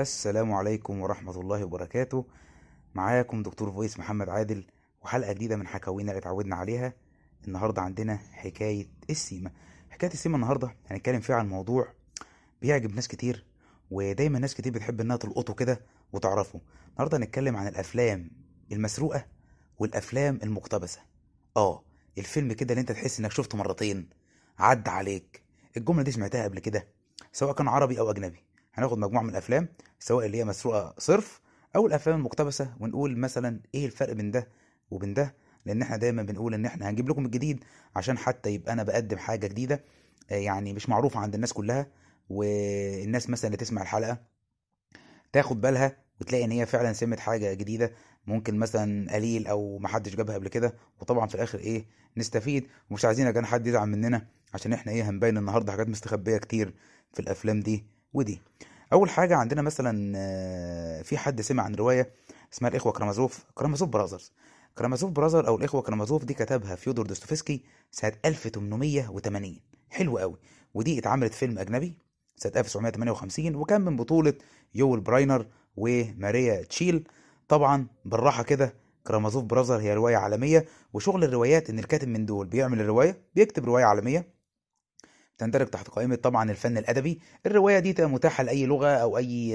السلام عليكم ورحمة الله وبركاته. معاكم دكتور فويس محمد عادل وحلقة جديدة من حكاوينا اللي اتعودنا عليها. النهاردة عندنا حكاية السيما. حكاية السيما النهاردة هنتكلم فيها عن موضوع بيعجب ناس كتير ودايما ناس كتير بتحب انها تلقطه كده وتعرفه. النهاردة هنتكلم عن الأفلام المسروقة والأفلام المقتبسة. آه الفيلم كده اللي انت تحس انك شفته مرتين عدى عليك. الجملة دي سمعتها قبل كده سواء كان عربي أو أجنبي. هناخد مجموعة من الأفلام سواء اللي هي مسروقة صرف أو الأفلام المقتبسة ونقول مثلا إيه الفرق بين ده وبين ده؟ لأن إحنا دايما بنقول إن إحنا هنجيب لكم الجديد عشان حتى يبقى أنا بقدم حاجة جديدة آه، يعني مش معروفة عند الناس كلها والناس مثلا اللي تسمع الحلقة تاخد بالها وتلاقي إن هي فعلا سمت حاجة جديدة ممكن مثلا قليل أو محدش جابها قبل كده وطبعا في الآخر إيه؟ نستفيد. ومش عايزين يا جماعة حد يزعل مننا عشان إحنا إيه؟ هنبين النهارده حاجات مستخبية كتير في الأفلام دي ودي. أول حاجة عندنا مثلا آه، في حد سمع عن رواية اسمها الإخوة كرامازوف Karamazov Brothers. Karamazov Brother أو الإخوة كرامازوف دي كتبها فيودور دوستويفسكي سنة 1880 حلو قوي. ودي اتعملت فيلم أجنبي سنة 1958 وكان من بطولة يول براينر وماريا شيل. طبعا بالراحة كده كرامازوف براذر هي رواية عالمية وشغل الروايات إن الكاتب من دول بيعمل الرواية بيكتب رواية عالمية تندرج تحت قائمة طبعا الفن الأدبي. الرواية دي متاحة لأي لغة أو أي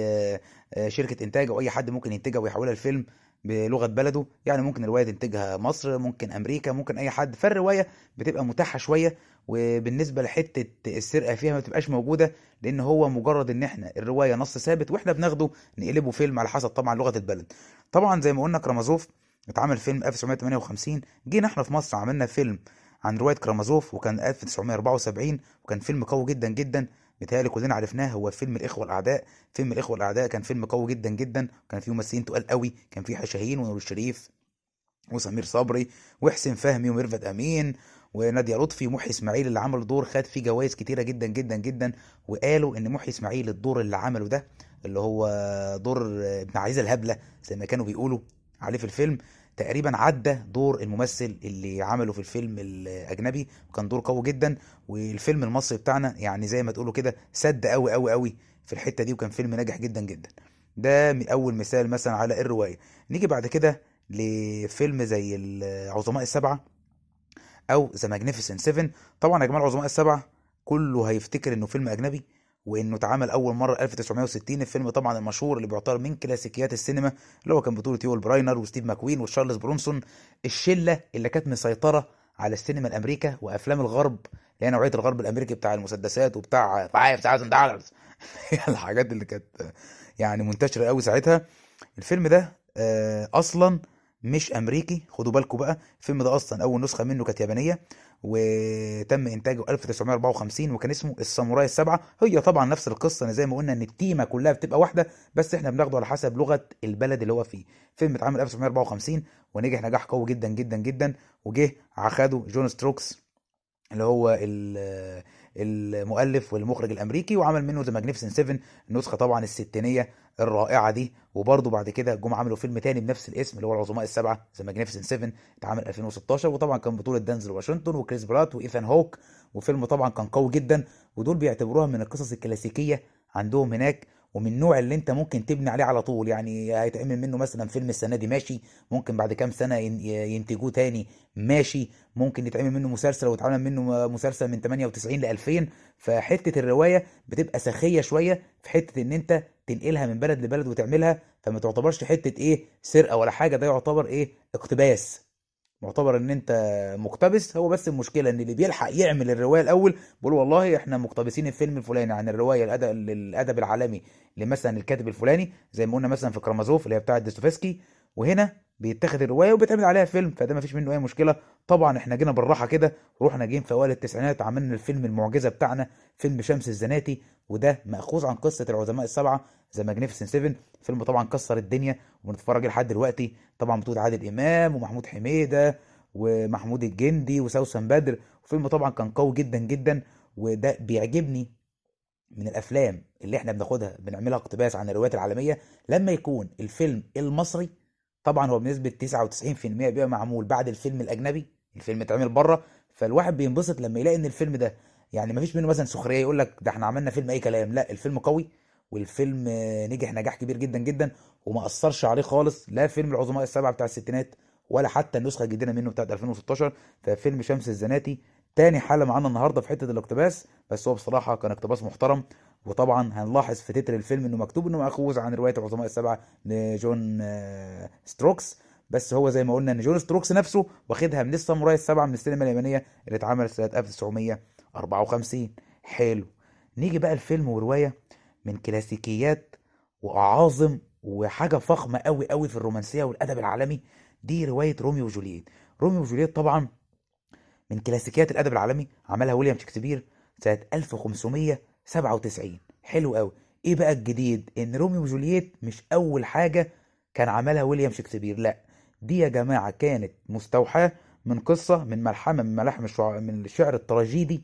آه، شركة إنتاج أو أي حد ممكن ينتجها ويحولها لفيلم بلغة بلده. يعني ممكن الرواية تنتجها مصر ممكن أمريكا ممكن أي حد. فالرواية بتبقى متاحة شوية وبالنسبة لحتة السرقة فيها ما بتبقاش موجودة لأن هو مجرد إن إحنا الرواية نص ثابت وإحنا بناخده نقلبه فيلم على حسب طبعا لغة البلد. طبعا زي ما قلنا كرامازوف اتعمل فيلم 1958 جينا إحنا في مصر عملنا فيلم عن رواية كرامازوف وكان 1974 وكان فيلم قوي جدا جدا. متهيألي كلنا عرفناه هو فيلم الإخوة الأعداء. فيلم الإخوة الأعداء كان فيلم قوي جدا جدا. كان فيه ممثلين تقال قوي. كان فيه شاهين ونور الشريف وسمير صبري وحسين فهمي وميرفت أمين ونادية لطفي ومحي إسماعيل اللي عمل دور خد فيه جوائز كتيرة جدا جدا جدا. وقالوا إن محي إسماعيل الدور اللي عمله ده اللي هو دور ابن عزيزة الهبلة زي ما كانوا بيقولوا عليه في الفيلم تقريبا عدى دور الممثل اللي عمله في الفيلم الأجنبي وكان دور قوي جدا. والفيلم المصري بتاعنا يعني زي ما تقولوا كده سد قوي قوي قوي في الحتة دي وكان فيلم ناجح جدا جدا. ده من أول مثال مثلا على الرواية. نيجي بعد كده لفيلم زي العظماء السبعة أو The Magnificent 7 طبعا يا جماعة العظماء السبعة كله هيفتكر إنه فيلم أجنبي. وإنه اتعمل أول مرة 1960 الفيلم طبعا المشهور اللي بيعتبر من كلاسيكيات السينما اللي هو كان بطولة يول براينر وستيف ماكوين وشارلز برونسون. الشلة اللي كانت مسيطرة على السينما الأمريكا وأفلام الغرب اللي هي نوعية الغرب الأمريكي بتاع المسدسات وبتاع 5000 دولار الحاجات اللي كانت يعني منتشرة قوي ساعتها. الفيلم ده آه، أصلا مش أمريكي. خدوا بالكم بقى الفيلم ده أصلا أول نسخة منه كانت يابانية وتم إنتاجه 1954 وكان اسمه الساموراي السبعة. هي طبعا نفس القصة زي ما قلنا إن التيمة كلها بتبقى واحدة بس إحنا بناخده على حسب لغة البلد اللي هو فيه. فيلم اتعمل 1954 ونجح نجاح قوي جدا جدا جدا وجه خده جون ستيرجس اللي هو المؤلف والمخرج الأمريكي وعمل منه The Magnificent 7 النسخة طبعا الستينية الرائعة دي. وبرضه بعد كده جم عملوا فيلم تاني بنفس الاسم اللي هو العظماء السبعة The Magnificent 7 اتعمل 2016 وطبعا كان بطولة دانزل واشنطن وكريس برات وإيثان هوك. وفيلم طبعا كان قوي جدا ودول بيعتبروها من القصص الكلاسيكية عندهم هناك. ومن النوع اللي انت ممكن تبني عليه على طول. يعني هيتعمل منه مثلا فيلم السنة دي ماشي ممكن بعد كام سنة ين- ينتجوه تاني ماشي ممكن يتعمل منه مسلسل لو اتعمل منه مسلسل من 98 ل 2000 فحتة الرواية بتبقى سخية شوية في حتة إن أنت تنقلها من بلد لبلد وتعملها. فما تعتبرش حتة إيه سرقة ولا حاجة ده يعتبر إيه اقتباس. معتبر إن أنت مقتبس. هو بس المشكلة إن اللي بيلحق يعمل الرواية الأول بيقول والله إحنا مقتبسين الفيلم الفلاني عن الرواية الادب الادب العالمي لمثلا الكاتب الفلاني زي ما قلنا مثلا في كرامازوف اللي هي بتاعة ديستوفسكي وهنا بيتاخد الرواية وبيتعمل عليها فيلم فده مفيش منه أي مشكلة. طبعا إحنا جينا بالراحة كده ورحنا جايين في أوائل التسعينات عملنا الفيلم المعجزة بتاعنا فيلم شمس الزناتي وده مأخوذ عن قصة العظماء السبعة The Magnificent 7 فيلم طبعا كسر الدنيا وبنتفرج لحد دلوقتي. طبعا بطولة عادل إمام ومحمود حميدة ومحمود الجندي وسوسن بدر. وفيلم طبعا كان قوي جدا جدا وده بيعجبني من الأفلام اللي إحنا بناخدها بنعملها اقتباس عن الروايات العالمية. لما يكون الفيلم المصري طبعا هو بنسبة 99% بيبقى معمول بعد الفيلم الأجنبي الفيلم اتعمل بره فالواحد بينبسط لما يلاقي إن الفيلم ده يعني مفيش منه مثلا سخرية يقول لك ده إحنا عملنا فيلم أي كلام لا الفيلم قوي والفيلم نجح نجاح كبير جدا جدا وما أثرش عليه خالص لا فيلم العظماء السبعة بتاع الستينات ولا حتى النسخة الجديدة منه بتاعت 2016 ففيلم شمس الزناتي تاني حالة معانا النهارده في حتة الاقتباس بس هو بصراحة كان اقتباس محترم وطبعا هنلاحظ في تتر الفيلم إنه مكتوب إنه مأخوذ عن رواية العظماء السبعة لجون آه، ستورجس. بس هو زي ما قلنا إن جون ستورجس نفسه واخدها من الساموراي السبعة من السينما اليابانيه اللي اتعملت سنة 1954 حلو. نيجي بقى الفيلم ورواية من كلاسيكيات واعاظم وحاجة فخمة قوي قوي في الرومانسية والأدب العالمي. دي رواية روميو وجولييت. روميو وجولييت طبعا من كلاسيكيات الأدب العالمي عملها ويليام شكسبير سنة 1597 حلو قوي. إيه بقى الجديد؟ ان روميو وجولييت مش اول حاجة كان عملها ويليام شكسبير لا. دي يا جماعة كانت مستوحاة من قصة من ملحمة من ملاحم الشعر من الشعر التراجيدي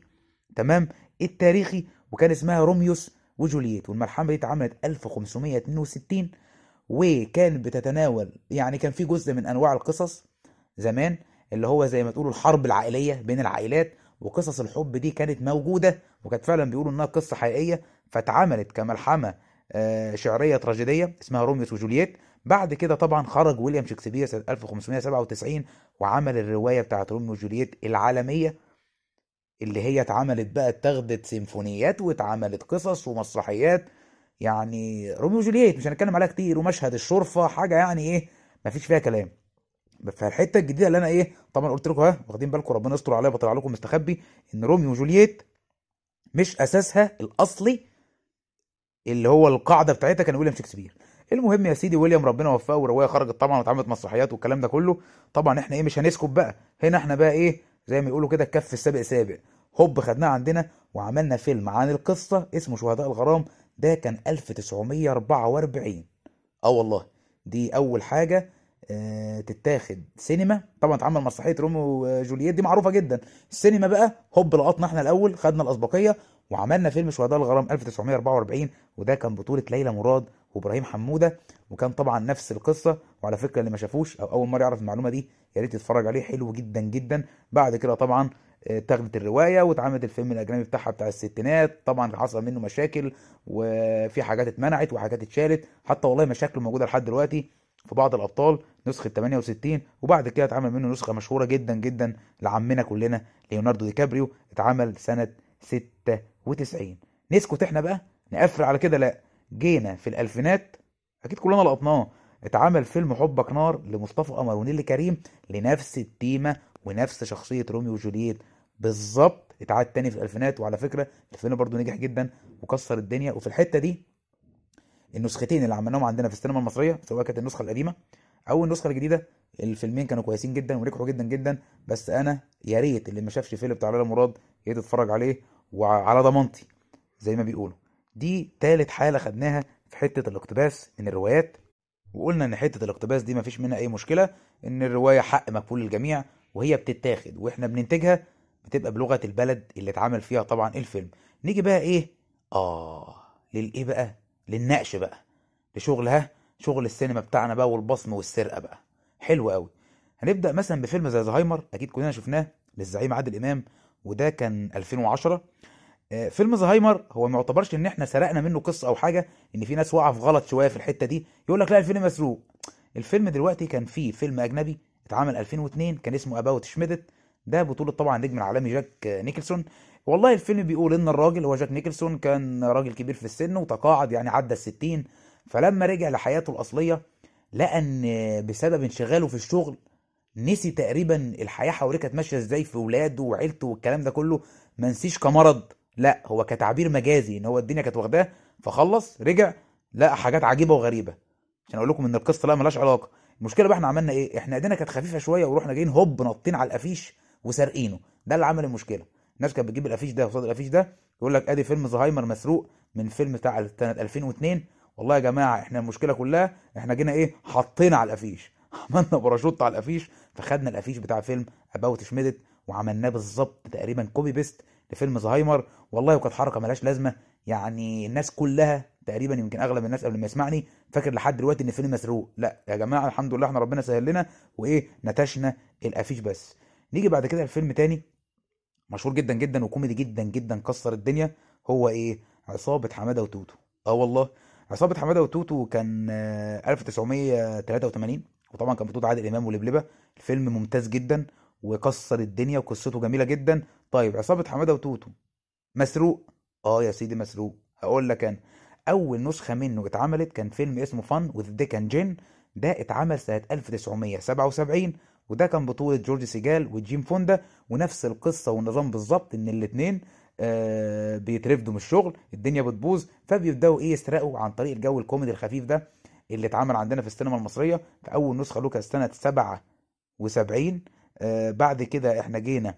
تمام؟ التاريخي وكان اسمها روميوس وجولييت والملحمة دي اتعملت 1562 وكانت بتتناول يعني كان في جزء من انواع القصص زمان اللي هو زي ما تقولوا الحرب العائلية بين العائلات وقصص الحب دي كانت موجودة وكانت فعلا بيقولوا إنها قصة حقيقية فاتعملت كملحمة آه، شعرية تراجيدية اسمها روميوس وجولييت. بعد كده طبعا خرج ويليام شكسبير سنة 1597 وعمل الرواية بتاعت روميو وجولييت العالمية اللي هي اتعملت بقى اتاخدت سيمفونيات واتعملت قصص ومسرحيات. يعني روميو وجولييت مش هنتكلم عليها كتير ومشهد الشرفة حاجة يعني إيه مفيش فيها كلام. فالحته الجديده اللي أنا إيه طبعا قلت لكم ها واخدين بالكم ربنا يستر عليا بطلع لكم مستخبي إن روميو وجولييت مش أساسها الأصلي اللي هو القاعدة بتاعتها كان ويليام شكسبير. المهم يا سيدي ويليام ربنا وفقه ورواية خرجت طبعا واتعملت مسرحيات والكلام ده كله. طبعا إحنا إيه مش هنسكت بقى. هنا إحنا بقى إيه زي ما يقولوا كده الكف السابق سابق. هوب خدناه عندنا وعملنا فيلم عن القصة اسمه شهداء الغرام. ده كان 1944 آه والله دي أول حاجة تتاخد. سينما طبعا اتعمل مسرحيه روميو وجولييت دي معروفة جدا. السينما بقى هوب لقطنا إحنا الأول خدنا الأسبقية وعملنا فيلم شهداء الغرام 1944 وده كان بطولة ليلى مراد وإبراهيم حمودة وكان طبعا نفس القصة. وعلى فكرة اللي ما شافوش أو أول مرة يعرف المعلومة دي يا ريت يتفرج عليه حلو جدا جدا. بعد كده طبعا آه، اتاخدت الرواية واتعملت الفيلم الأجنبي بتاعها بتاع الستينات. طبعا حصل منه مشاكل وفي حاجات اتمنعت وحاجات اتشالت. حتى والله مشاكل موجودة لحد دلوقتي. في بعض الأبطال نسخة 68 وبعد كده اتعمل منه نسخة مشهورة جدا جدا لعمنا كلنا ليوناردو دي كابريو اتعمل سنة 96 نسكت إحنا بقى نقفل على كده لا جينا في الألفينات أكيد كلنا لقطناه. اتعمل فيلم حبك نار لمصطفى قمر ونيلي كريم لنفس التيمة ونفس شخصية روميو وجولييت. بالظبط اتعاد تاني في الألفينات وعلى فكرة الفيلم برضو نجح جدا وكسر الدنيا. وفي الحتة دي النسختين اللي عملناهم عندنا في السينما المصرية سواء كانت النسخة القديمة أو النسخة الجديدة الفيلمين كانوا كويسين جدا ونجحوا جدا جدا. بس أنا يا ريت اللي ما شافش فيلم بتاع ليلى مراد يا ريت يتفرج عليه وعلى ضمانتي زي ما بيقولوا. دي تالت حالة خدناها في حتة الاقتباس من الروايات. وقلنا إن حتة الاقتباس دي مفيش منها أي مشكلة إن الرواية حق مقبول للجميع وهي بتتاخد وإحنا بننتجها بتبقى بلغة البلد اللي اتعمل فيها طبعا الفيلم. نيجي بقى إيه؟ آه للإيه بقى؟ للنقش بقى لشغل ها شغل السينما بتاعنا بقى والبصم والسرقة بقى. حلو قوي. هنبدأ مثلا بفيلم زي زهايمر أكيد كلنا شفناه للزعيم عادل إمام وده كان 2010 آه، فيلم زهايمر هو ما يعتبرش إن إحنا سرقنا منه قصة أو حاجة إن في ناس واقعه في غلط شوية في الحتة دي. يقول لك لا الفيلم مسروق. الفيلم دلوقتي كان فيه فيلم أجنبي اتعمل 2002 كان اسمه About Schmidt ده بطولة طبعا النجم العالمي جاك نيكلسون. والله الفيلم بيقول إن الراجل هو جاك نيكلسون كان راجل كبير في السن وتقاعد يعني عدى الستين فلما رجع لحياته الأصلية لقى إن بسبب انشغاله في الشغل نسي تقريبا الحياة حواليه كانت ماشية إزاي في ولاده وعيلته والكلام ده كله ما نسيش كمرض لا هو كتعبير مجازي إن هو الدنيا كانت واخداه فخلص رجع لقى حاجات عجيبة وغريبة. عشان أقول لكم إن القصة لا ملهاش علاقة. المشكلة بقى إحنا عملنا إيه؟ إحنا إيدينا كانت خفيفة شوية ورحنا جايين هوب نطين على الافيش وسارقينه. ده اللي عمل المشكلة. الناس كانت بتجيب الأفيش ده قصاد الأفيش ده يقول لك أدي فيلم زهايمر مسروق من فيلم بتاع سنة 2002 والله يا جماعة إحنا المشكلة كلها إحنا جينا إيه حطينا على الأفيش عملنا باراشوت على الأفيش فخدنا الأفيش بتاع فيلم About Schmidt وعملناه بالظبط تقريبا copy paste لفيلم زهايمر. والله وكانت حركة ملهاش لازمة يعني الناس كلها تقريبا يمكن أغلب الناس قبل ما يسمعني فاكر لحد دلوقتي إن الفيلم مسروق. لا يا جماعة الحمد لله إحنا ربنا سهل لنا وإيه نتشنا الأفيش بس. نيجي بعد كده الفيلم تاني مشهور جدا جدا وكوميدي جدا جدا كسر الدنيا هو إيه؟ عصابة حمادة وتوتو. آه والله. عصابة حمادة وتوتو كان آه، 1983 وطبعا كان بطولة عادل إمام ولبلبة. الفيلم ممتاز جدا وكسر الدنيا وقصته جميلة جدا. طيب عصابة حمادة وتوتو. مسروق. آه يا سيدي مسروق. هقول لك أنا. أول نسخة منه اتعملت كان فيلم اسمه Fun with Dick Jane ده اتعمل سنة 1977 وده كان بطولة جورج سيجال وجين فوندا ونفس القصة والنظام بالظبط إن الاتنين آه بيترفدوا من الشغل الدنيا بتبوظ فبيبدأوا إيه يسرقوا عن طريق الجو الكوميدي الخفيف ده اللي اتعمل عندنا في السينما المصرية في أول نسخة له كانت سنة 77 آه بعد كده إحنا جينا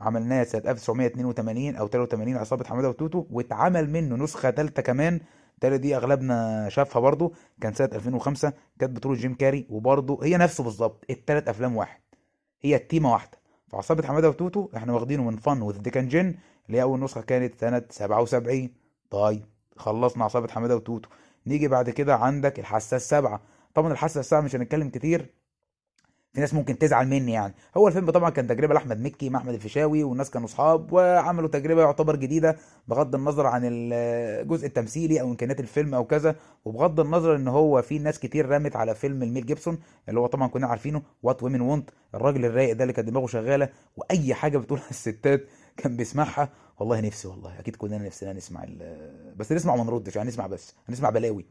عملناه سنة 1982 أو 83 عصابة حمادة وتوتو واتعمل منه نسخة تالتة كمان التالتة دي اغلبنا شافها برضو كان سنة 2005 كانت بطولة جيم كاري وبرضو هي نفسه بالظبط التلات أفلام واحد هي التيمة واحدة. فعصابة حمادة وتوتو إحنا واخدينه من Fun with Dick and Jane اللي هي أول نسخة كانت سنة 77 طيب خلصنا عصابة حمادة وتوتو. نيجي بعد كده عندك الحاسة السابعة طبعا الحاسة السابعة مش هنتكلم كتير في ناس ممكن تزعل مني يعني. هو الفيلم طبعا كان تجربة لأحمد مكي مع أحمد الفيشاوي والناس كانوا أصحاب وعملوا تجربة يعتبر جديدة بغض النظر عن الجزء التمثيلي أو إمكانيات الفيلم أو كذا. وبغض النظر إن هو في ناس كتير رمت على فيلم لميل جيبسون اللي هو طبعا كنا عارفينه What Women Want الراجل الرايق ده اللي كانت دماغه شغالة وأي حاجة بتقولها الستات كان بيسمعها. والله نفسي والله أكيد كلنا نفسنا نسمع بس نسمع وما نردش يعني نسمع بس هنسمع بلاوي.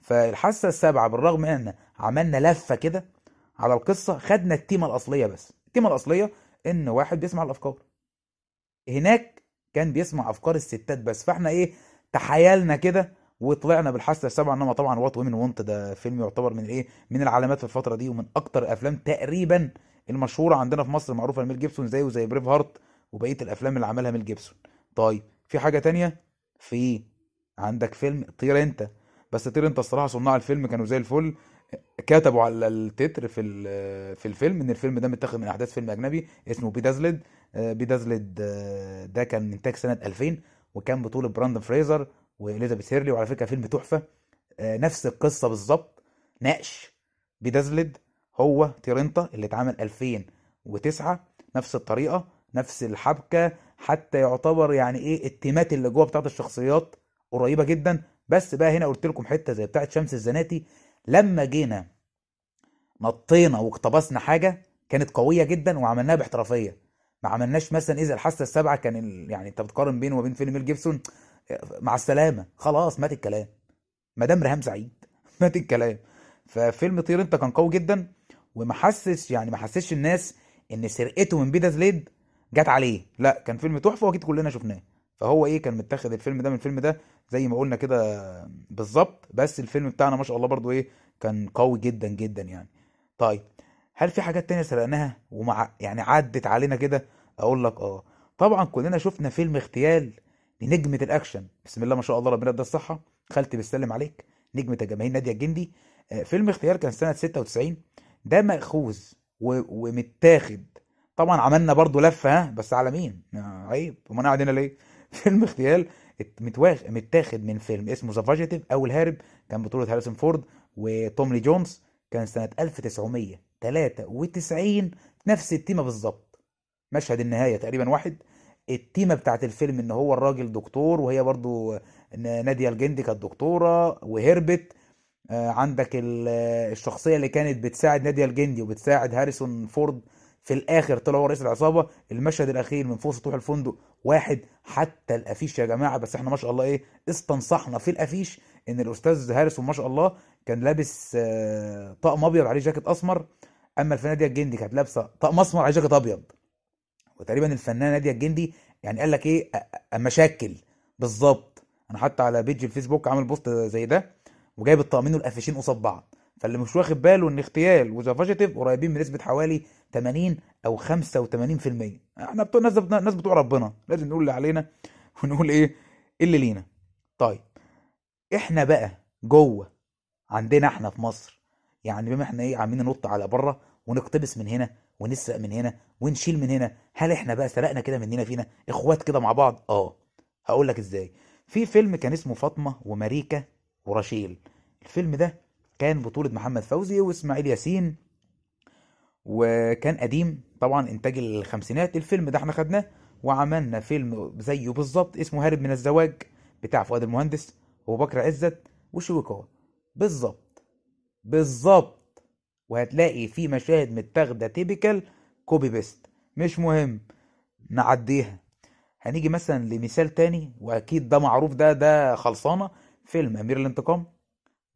فالحاسة السابعة بالرغم إن عملنا لفة كده على القصة خدنا التيمة الأصلية بس. التيمة الأصلية إن واحد بيسمع الأفكار. هناك كان بيسمع أفكار الستات بس. فإحنا إيه تحايلنا كده وطلعنا بالحاسة السابعة انما طبعا What Women Want ده فيلم يعتبر من الايه من العلامات في الفترة دي ومن أكتر الأفلام تقريبا المشهورة عندنا في مصر معروفة لميل جيبسون زيه زي Braveheart وبقية الأفلام اللي عملها ميل جيبسون. طيب في حاجة تانية؟ في عندك فيلم طير أنت. بس طير أنت الصراحة صناع الفيلم كانوا زي الفل. كتبوا على التتر في في الفيلم إن الفيلم ده متاخد من أحداث فيلم أجنبي اسمه Bedazzled آه، Bedazzled آه، ده كان إنتاج سنة 2000 وكان بطولة براندون فريزر وإليزابيث هيرلي وعلى فكرة فيلم تحفة. آه، نفس القصة بالظبط. ناقش Bedazzled هو طير أنت اللي اتعمل 2009 نفس الطريقة نفس الحبكة حتى يعتبر يعني إيه التيمات اللي جوه بتاعت الشخصيات قريبة جدا. بس بقى هنا قلت لكم حتة زي بتاعت شمس الزناتي. لما جينا نطينا واقتبسنا حاجة كانت قوية جدا وعملناها باحترافية. ما عملناش مثلا إذا الحاسة السابعة كان. يعني أنت بتقارن بينه وبين فيلم ميل جيبسون مع السلامة. خلاص مات الكلام. مدام ريهام سعيد مات الكلام. ففيلم طير أنت كان قوي جدا وما حسش يعني ما حسش الناس إن سرقته من بيدا زليد جت عليه. لا كان فيلم تحفة وأكيد كلنا شفناه. فهو إيه كان متاخد الفيلم ده من الفيلم ده زي ما قلنا كده بالظبط بس الفيلم بتاعنا ما شاء الله برضو إيه كان قوي جدا جدا يعني. طيب هل في حاجات تانية سرقناها ومع يعني عدت علينا كده؟ أقول لك آه. طبعا كلنا شفنا فيلم اغتيال لنجمة الأكشن. بسم الله ما شاء الله ربنا يديها الصحة. خالتي بتسلم عليك. نجمة الجماهير نادية الجندي. آه، فيلم اغتيال كان سنة 96 ده مأخوذ ومتاخد. طبعا عملنا برضو لفة ها بس على مين؟ آه، عيب. أمال قاعد هنا ليه؟ فيلم اغتيال متواخ- متاخد من فيلم اسمه The Fugitive أو الهارب كان بطولة هاريسون فورد وتومي لي جونز كان سنة 1993 نفس التيمة بالظبط. مشهد النهاية تقريبا واحد. التيمة بتاعت الفيلم إن هو الراجل دكتور وهي برضو نادية الجندي كانت دكتورة وهربت. آه، عندك ال- الشخصية اللي كانت بتساعد نادية الجندي وبتساعد هاريسون فورد في الآخر طلع هو رئيس العصابة. المشهد الأخير من فوق سطوح الفندق واحد حتى الأفيش يا جماعة بس إحنا ما شاء الله إيه استنصحنا في الأفيش إن الأستاذ هاريسون ما شاء الله كان لابس آه، طقم أبيض عليه جاكيت أسمر. أما الفنانة نادية الجندي كانت لابسة طقم أسمر عليه جاكيت أبيض. وتقريبا الفنانة ناديه الجندي يعني قال لك إيه مشاكل. بالظبط أنا حتى على page الفيسبوك عامل post زي ده وجايب الطقمين والأفيشين قصاد بعض. فاللي مش واخد باله إن اغتيال و The Fugitive قريبين بنسبه حوالي 80 أو 85% إحنا بتوع ناس ناس بتوع ربنا. لازم نقول اللي علينا ونقول إيه؟ اللي لينا. طيب إحنا بقى جوه عندنا إحنا في مصر يعني بما إحنا إيه عاملين ننط على برة ونقتبس من هنا ونسرق من هنا ونشيل من هنا هل إحنا بقى سرقنا كده مننا فينا؟ إخوات كده مع بعض؟ آه. هقول لك إزاي. في فيلم كان اسمه فاطمة وماريكا ورشيل. الفيلم ده كان بطولة محمد فوزي وإسماعيل ياسين وكان قديم طبعا إنتاج الخمسينات الفيلم ده إحنا خدناه وعملنا فيلم زيه بالظبط اسمه هارب من الزواج بتاع فؤاد المهندس وابو بكر عزت وشويكار بالظبط بالظبط. وهتلاقي في مشاهد متاخدة typical copy paste مش مهم نعديها. هنيجي مثلا لمثال تاني وأكيد ده معروف ده ده خلصانة. فيلم أمير الانتقام.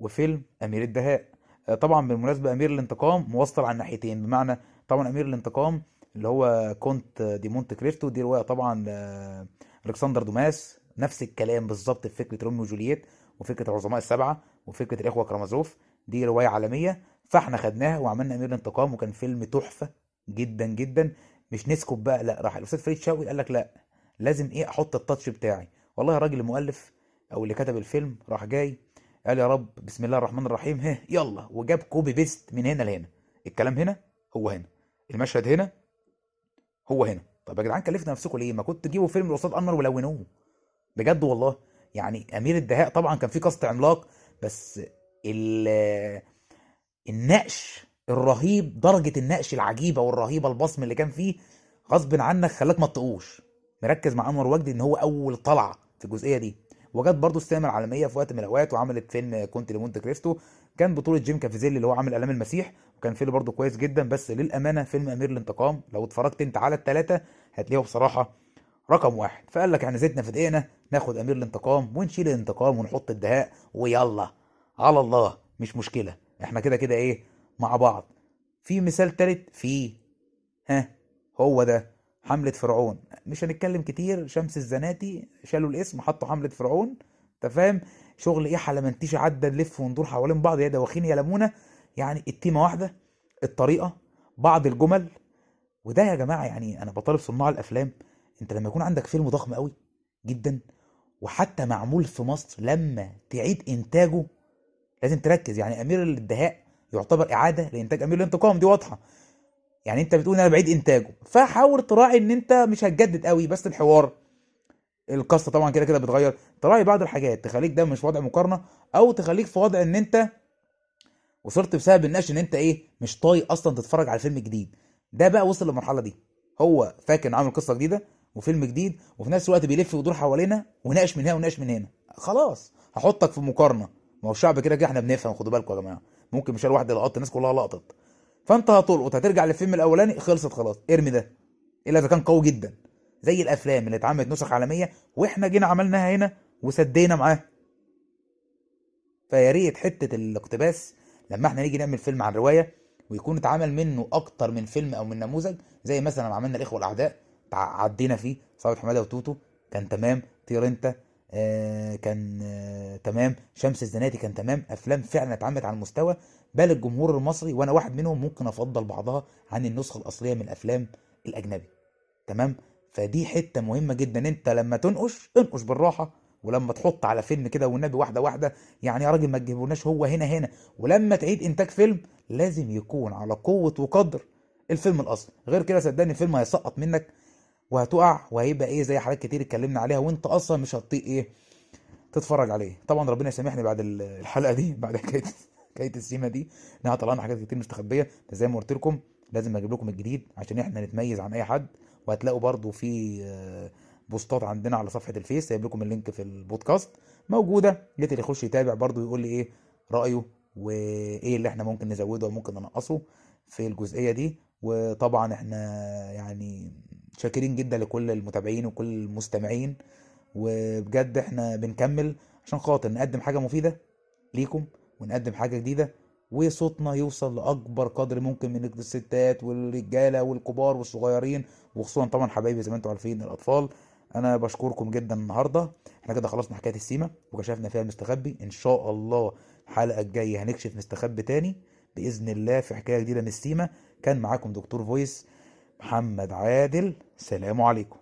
وفيلم أمير الدهاء. آه، طبعا بالمناسبة أمير الانتقام موصل على الناحيتين. بمعنى طبعا أمير الانتقام اللي هو كونت دي مونت كريستو دي رواية طبعا الكسندر دوماس. نفس الكلام بالظبط في فكرة روميو وجولييت وفكرة العظماء السبعة وفكرة الإخوة كرامازوف. دي رواية عالمية. فإحنا خدناها وعملنا أمير الانتقام وكان فيلم تحفة جدا جدا. مش نسكت بقى لا راح الأستاذ فريد شوقي قال لك لا لازم إيه أحط ال touch بتاعي. والله يا راجل المؤلف أو اللي كتب الفيلم راح جاي قال يا رب بسم الله الرحمن الرحيم ها يلا. وجاب copy paste من هنا لهنا. الكلام هنا؟ هو هنا. المشهد هنا؟ هو هنا. طب يا جدعان كلفتوا نفسكم ليه؟ ما كنت تجيبوا فيلم الأستاذ أنور ولونوه. بجد والله. يعني أمير الدهاء طبعا كان فيه cast عملاق بس ال- النقش الرهيب درجة النقش العجيبة والرهيبة البصم اللي كان فيه غصب عنك خلاك ما تطقوش. مركز مع أنور وجدي إن هو أول طلعة في الجزئية دي. وجت برضه السينما العالمية في وقت من الأوقات وعملت فيلم كونت دي مونت كريستو. كان بطولة جيم كافيزيل اللي هو عامل آلام المسيح وكان فيلم برضه كويس جدا. بس للأمانة فيلم أمير الانتقام لو اتفرجت أنت على التلاتة هتلاقيه بصراحة رقم واحد. فقال لك إحنا زيتنا في دقيقنا ناخد أمير الانتقام ونشيل الانتقام ونحط الدهاء ويلا. على الله مش مشكلة. إحنا كده كده إيه مع بعض. في مثال تالت في ها هو ده. حملة فرعون. مش هنتكلم كتير. شمس الزناتي شالوا الاسم حطوا حملة فرعون. أنت فاهم؟ شغل إيه؟ حلمنتيش عدى نلف وندور حوالين بعض. يا دواخين يا لمونة يعني التيمة واحدة الطريقة بعض الجمل. وده يا جماعة يعني أنا بطالب صناع الأفلام. أنت لما يكون عندك فيلم ضخم قوي جدا وحتى معمول في مصر لما تعيد إنتاجه لازم تركز. يعني أمير الدهاء يعتبر إعادة لإنتاج أمير الانتقام. دي واضحة. يعني انت بتقول أنا بعيد إنتاجه. فحاول تراعي إن أنت مش هتجدد قوي بس الحوار القصة طبعا كده كده بتغير. تراعي بعض الحاجات تخليك ده مش في وضع مقارنة أو تخليك في وضع إن أنت وصلت بسبب النقش إن أنت إيه مش طايق أصلا تتفرج على فيلم جديد. ده بقى وصل للمرحلة دي. هو فاكر عامل قصة جديدة وفيلم جديد وفي نفس الوقت بيلف ويدور حوالينا وناقش من هنا وناقش من هنا. خلاص هحطك في مقارنة. ما هو الشعب كده كده إحنا بنفهم خدوا بالكم يا جماعة. ممكن مش واحد لقط الناس كلها لقطت. فانت هتلقط هترجع للفيلم الأولاني خلصت خلاص. إرمي ده. إلا إذا كان قوي جدا. زي الأفلام اللي اتعملت نسخ عالمية وإحنا جينا عملناها هنا وسدينا معاه. فيا ريت حتة الاقتباس لما إحنا نيجي نعمل فيلم عن رواية ويكون اتعمل منه أكتر من فيلم أو من نموذج زي مثلا عملنا الإخوة الأعداء عدينا فيه صابت حمادة وتوتو. كان تمام. طير أنت. آه كان آه تمام. شمس الزناتي كان تمام. أفلام فعلا اتعملت على المستوى. بل الجمهور المصري وأنا واحد منهم ممكن أفضل بعضها عن النسخة الأصلية من الأفلام الأجنبي. تمام؟ فدي حتة مهمة جدا. أنت لما تنقش انقش بالراحة. ولما تحط على فيلم كده والنبي واحدة واحدة يعني يا راجل ما تجيبوناش هو هنا هنا. ولما تعيد إنتاج فيلم لازم يكون على قوة وقدر الفيلم الأصلي. غير كده صدقني الفيلم هيسقط منك. وهتقع وهيبقى إيه زي حاجات كتير اتكلمنا عليها وأنت أصلا مش هتطيق إيه تتفرج عليه. طبعا ربنا يسامحني بعد ال- الحلقة دي بعد حكاية حكاية السيما دي انها طلعنا حاجات كتير مستخبيه زي ما قلت لكم لازم أجيب لكم الجديد عشان إحنا نتميز عن أي حد. وهتلاقوا برضو في آه، بوستات عندنا على صفحة الفيس سايب لكم ال link في البودكاست موجودة. اللي يخش يتابع برضو يقول لي إيه رأيه وإيه اللي إحنا ممكن نزوده وممكن ننقصه في الجزئية دي. وطبعا إحنا يعني شاكرين جدا لكل المتابعين وكل المستمعين وبجد إحنا بنكمل عشان خاطر نقدم حاجة مفيدة ليكم ونقدم حاجة جديدة وصوتنا يوصل لأكبر قدر ممكن من الستات والرجالة والكبار والصغيرين وخصوصا طبعا حبايبي زي ما أنتم عارفين الأطفال. أنا بشكركم جدا النهاردة. إحنا كده خلصنا حكاية السيما وكشفنا فيها المستخبي إن شاء الله الحلقة الجاية هنكشف مستخبي تاني بإذن الله في حكاية جديدة من السيما. كان معاكم دكتور فويس محمد عادل سلام عليكم.